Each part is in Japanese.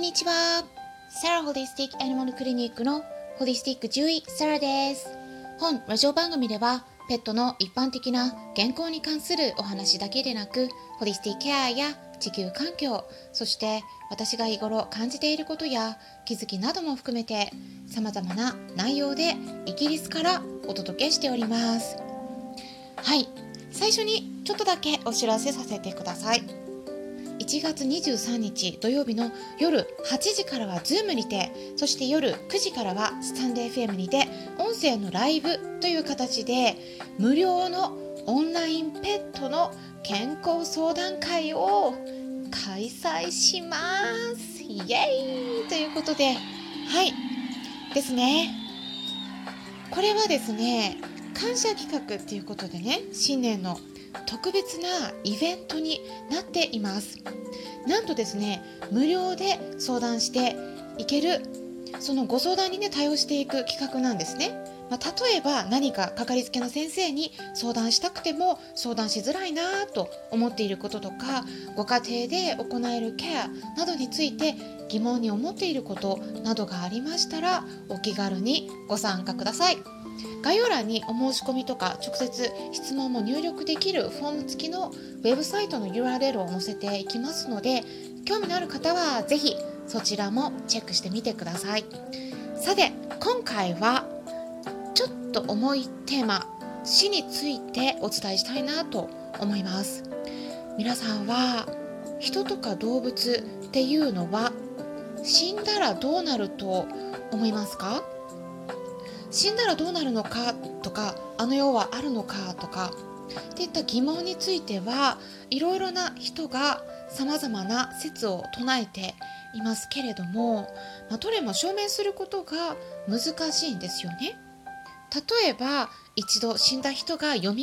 んにちは。サラホリスティックアニマルクリニックのホリスティック獣医サラです。本ラジオ番組ではペットの一般的な健康に関するお話だけでなく、ホリスティックケアや地球環境、そして私が日頃感じていることや気づきなども含めて様々な内容でイギリスからお届けしております。はい、最初にちょっとだけお知らせさせてください。1月23日土曜日の夜8時からは Zoom にてそして夜9時からはスタンデー FM にて音声のライブという形で無料のオンラインペットの健康相談会を開催します。イエーイということで。はい。ですね。これはですね感謝企画っていうことでね新年の特別なイベントになっていますなんとですね無料で相談していけるそのご相談にね対応していく企画なんですねまあ、例えば何かかかりつけの先生に相談したくても相談しづらいなと思っていることとかご家庭で行えるケアなどについて疑問に思っていることなどがありましたらお気軽にご参加ください。概要欄にお申し込みとか直接質問も入力できるフォーム付きのウェブサイトの URL を載せていきますので興味のある方は是非そちらもチェックしてみてください。さて今回はちょっと重いテーマ死についてお伝えしたいなと思います。皆さんは人とか動物っていうのは死んだらどうなると思いますか？死んだらどうなるのかとかあの世はあるのかとかっていった疑問についてはいろいろな人がさまざまな説を唱えていますけれども、まあ、どれも証明することが難しいんですよね。例えば一度死んだ人が蘇っ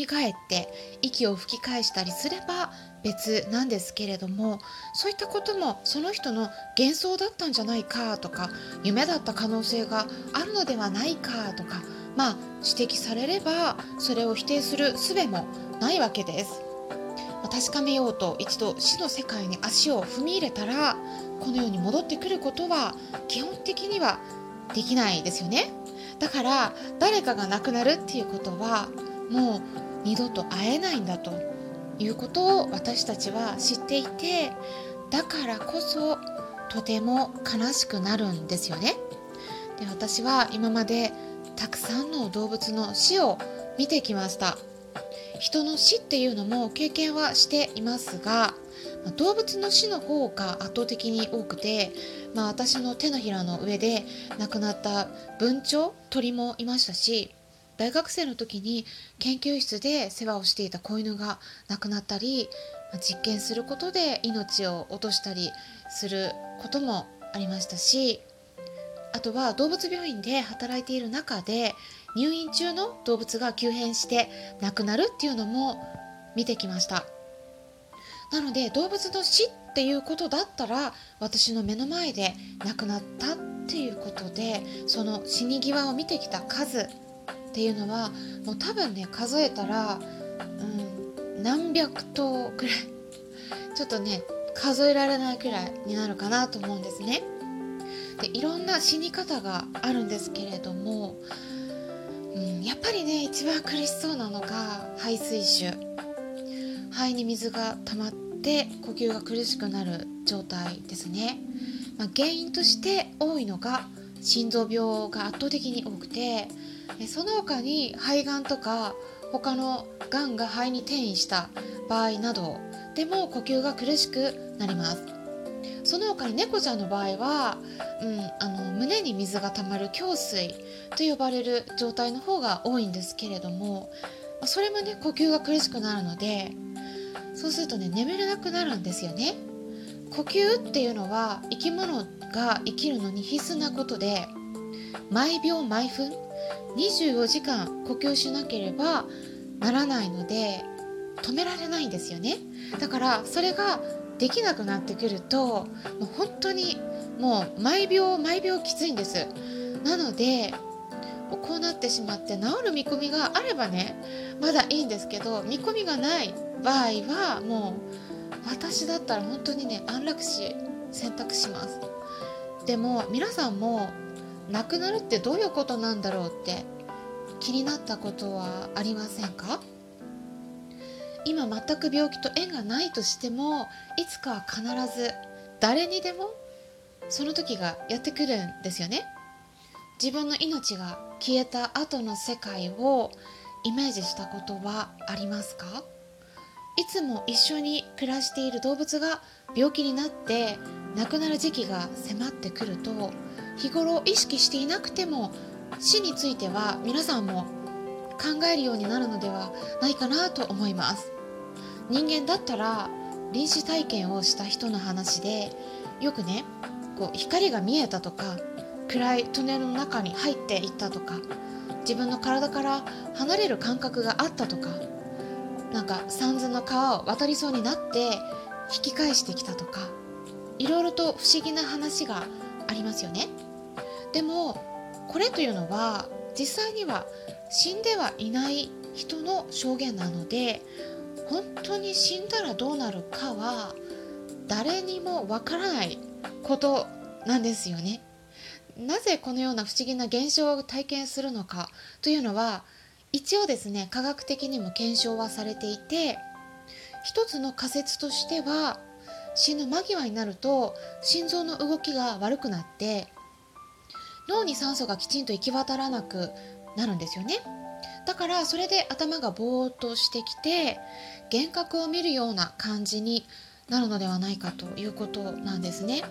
て息を吹き返したりすれば別なんですけれどもそういったこともその人の幻想だったんじゃないかとか夢だった可能性があるのではないかとかまあ指摘されればそれを否定する術もないわけです。確かめようと一度死の世界に足を踏み入れたらこの世に戻ってくることは基本的にはできないですよね。だから誰かが亡くなるっていうことはもう二度と会えないんだということを私たちは知っていてだからこそとても悲しくなるんですよね。で私は今までたくさんの動物の死を見てきました。人の死っていうのも経験はしていますが動物の死の方が圧倒的に多くて、まあ、私の手のひらの上で亡くなった文鳥鳥もいましたし大学生の時に研究室で世話をしていた子犬が亡くなったり実験することで命を落としたりすることもありましたしあとは動物病院で働いている中で入院中の動物が急変して亡くなるっていうのも見てきました。なので動物の死っていうことだったら私の目の前で亡くなったっていうことでその死に際を見てきた数っていうのはもう多分ね数えたら、うん、何百頭くらいちょっとね数えられないくらいになるかなと思うんですね。でいろんな死に方があるんですけれども、うん、やっぱりね一番苦しそうなのが肺水腫肺に水が溜まって呼吸が苦しくなる状態ですね、まあ、原因として多いのが心臓病が圧倒的に多くてその他に肺がんとか他のがんが肺に転移した場合などでも呼吸が苦しくなります。その他に猫ちゃんの場合は、うん、あの胸に水が溜まる胸水と呼ばれる状態の方が多いんですけれどもそれもね呼吸が苦しくなるのでそうするとね眠れなくなるんですよね。呼吸っていうのは生き物が生きるのに必須なことで毎秒毎分24時間呼吸しなければならないので止められないんですよね。だからそれができなくなってくるともう本当にもう毎秒毎秒きついんです。なのでこうなってしまって治る見込みがあればねまだいいんですけど見込みがない場合はもう私だったら本当にね安楽死選択します。でも皆さんも亡くなるってどういうことなんだろうって気になったことはありませんか？今全く病気と縁がないとしてもいつかは必ず誰にでもその時がやってくるんですよね。自分の命が消えた後の世界をイメージしたことはありますか？いつも一緒に暮らしている動物が病気になって亡くなる時期が迫ってくると日頃意識していなくても死については皆さんも考えるようになるのではないかなと思います。人間だったら臨死体験をした人の話でよくねこう光が見えたとか暗いトンネルの中に入っていったとか自分の体から離れる感覚があったとかなんか三途の川を渡りそうになって引き返してきたとかいろいろと不思議な話がありますよねでもこれというのは実際には死んではいない人の証言なので本当に死んだらどうなるかは誰にもわからないことなんですよね。なぜこのような不思議な現象を体験するのかというのは一応ですね科学的にも検証はされていて一つの仮説としては死ぬ間際になると心臓の動きが悪くなって脳に酸素がきちんと行き渡らなくなるんですよね。だからそれで頭がぼーっとしてきて幻覚を見るような感じになるのではないかということなんですね。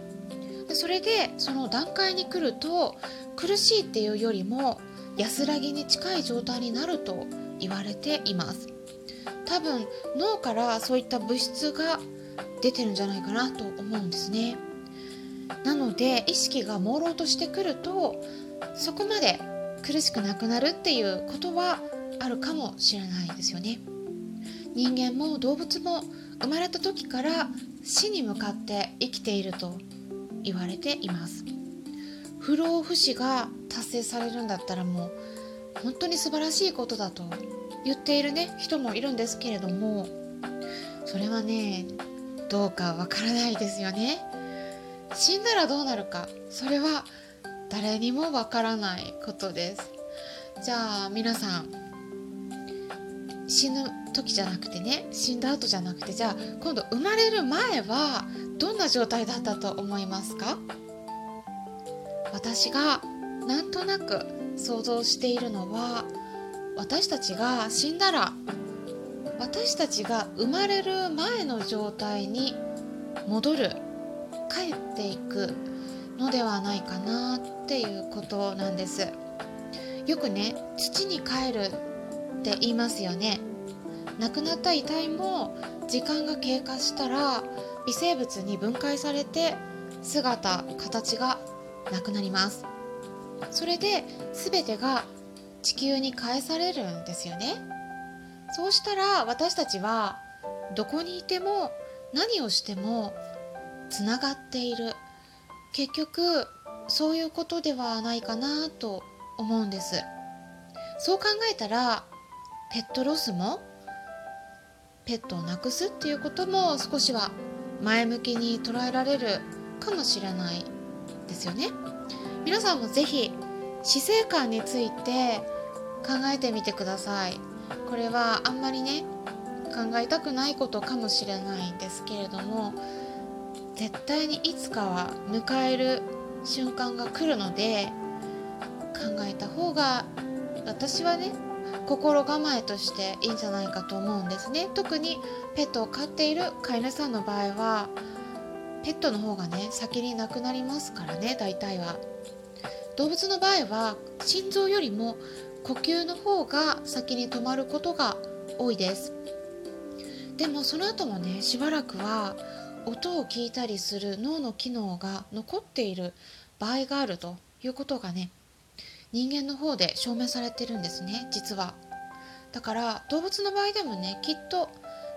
でそれでその段階に来ると苦しいっていうよりも安らぎに近い状態になると言われています。多分脳からそういった物質が出てるんじゃないかなと思うんですね。なので意識が朦朧としてくるとそこまで苦しくなくなるっていうことはあるかもしれないですよね。人間も動物も生まれた時から死に向かって生きていると言われています。不老不死が達成されるんだったらもう本当に素晴らしいことだと言っているね人もいるんですけれどもそれはねどうかわからないですよね。死んだらどうなるかそれは誰にもわからないことです。じゃあ皆さん死ぬ時じゃなくてね死んだ後じゃなくてじゃあ今度生まれる前はどんな状態だったと思いますか？私がなんとなく想像しているのは私たちが死んだら私たちが生まれる前の状態に戻る帰っていくのではないかなっていうことなんです。よくね土に帰るって言いますよね。亡くなった遺体も時間が経過したら微生物に分解されて姿形がなくなります。それで全てが地球に返されるんですよね。そうしたら私たちはどこにいても何をしてもつながっている。結局そういうことではないかなと思うんです。そう考えたらペットロスもペットをなくすっていうことも少しは前向きに捉えられるかもしれない。ですよね。皆さんも是非死生観について考えてみてください。これはあんまりね考えたくないことかもしれないんですけれども絶対にいつかは迎える瞬間が来るので考えた方が私はね心構えとしていいんじゃないかと思うんですね。特にペットを飼っている飼い主さんの場合はペットの方がね先に亡くなりますからね大体は。動物の場合は心臓よりも呼吸の方が先に止まることが多いです。でもその後もねしばらくは音を聞いたりする脳の機能が残っている場合があるということがね人間の方で証明されてるんですね実は。だから動物の場合でもねきっと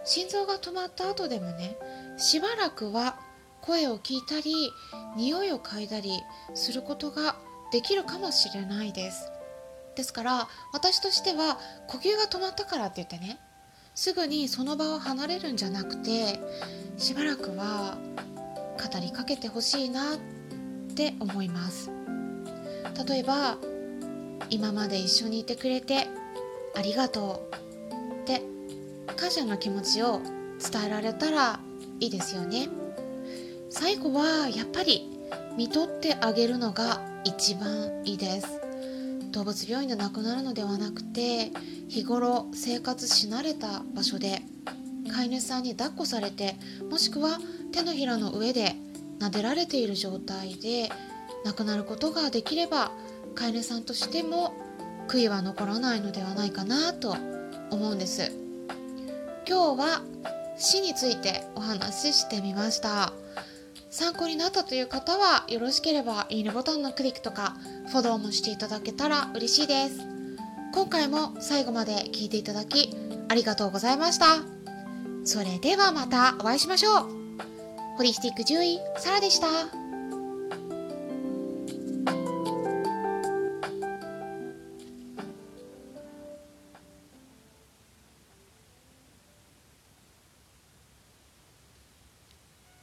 心臓が止まった後でもねしばらくは声を聞いたり匂いを嗅いだりすることができるかもしれないです。ですから私としては呼吸が止まったからって言ってねすぐにその場を離れるんじゃなくてしばらくは語りかけてほしいなってって思います。例えば今まで一緒にいてくれてありがとうって感謝の気持ちを伝えられたらいいですよね。最後はやっぱり見とってあげるのが一番いいです。動物病院で亡くなるのではなくて日頃生活し慣れた場所で飼い主さんに抱っこされてもしくは手のひらの上で撫でられている状態で亡くなることができれば飼い主さんとしても悔いは残らないのではないかなと思うんです。今日は死についてお話ししてみました。参考になったという方はよろしければいいねボタンのクリックとかフォローもしていただけたら嬉しいです。今回も最後まで聞いていただきありがとうございました。それではまたお会いしましょう。ホリスティック獣医サラでした。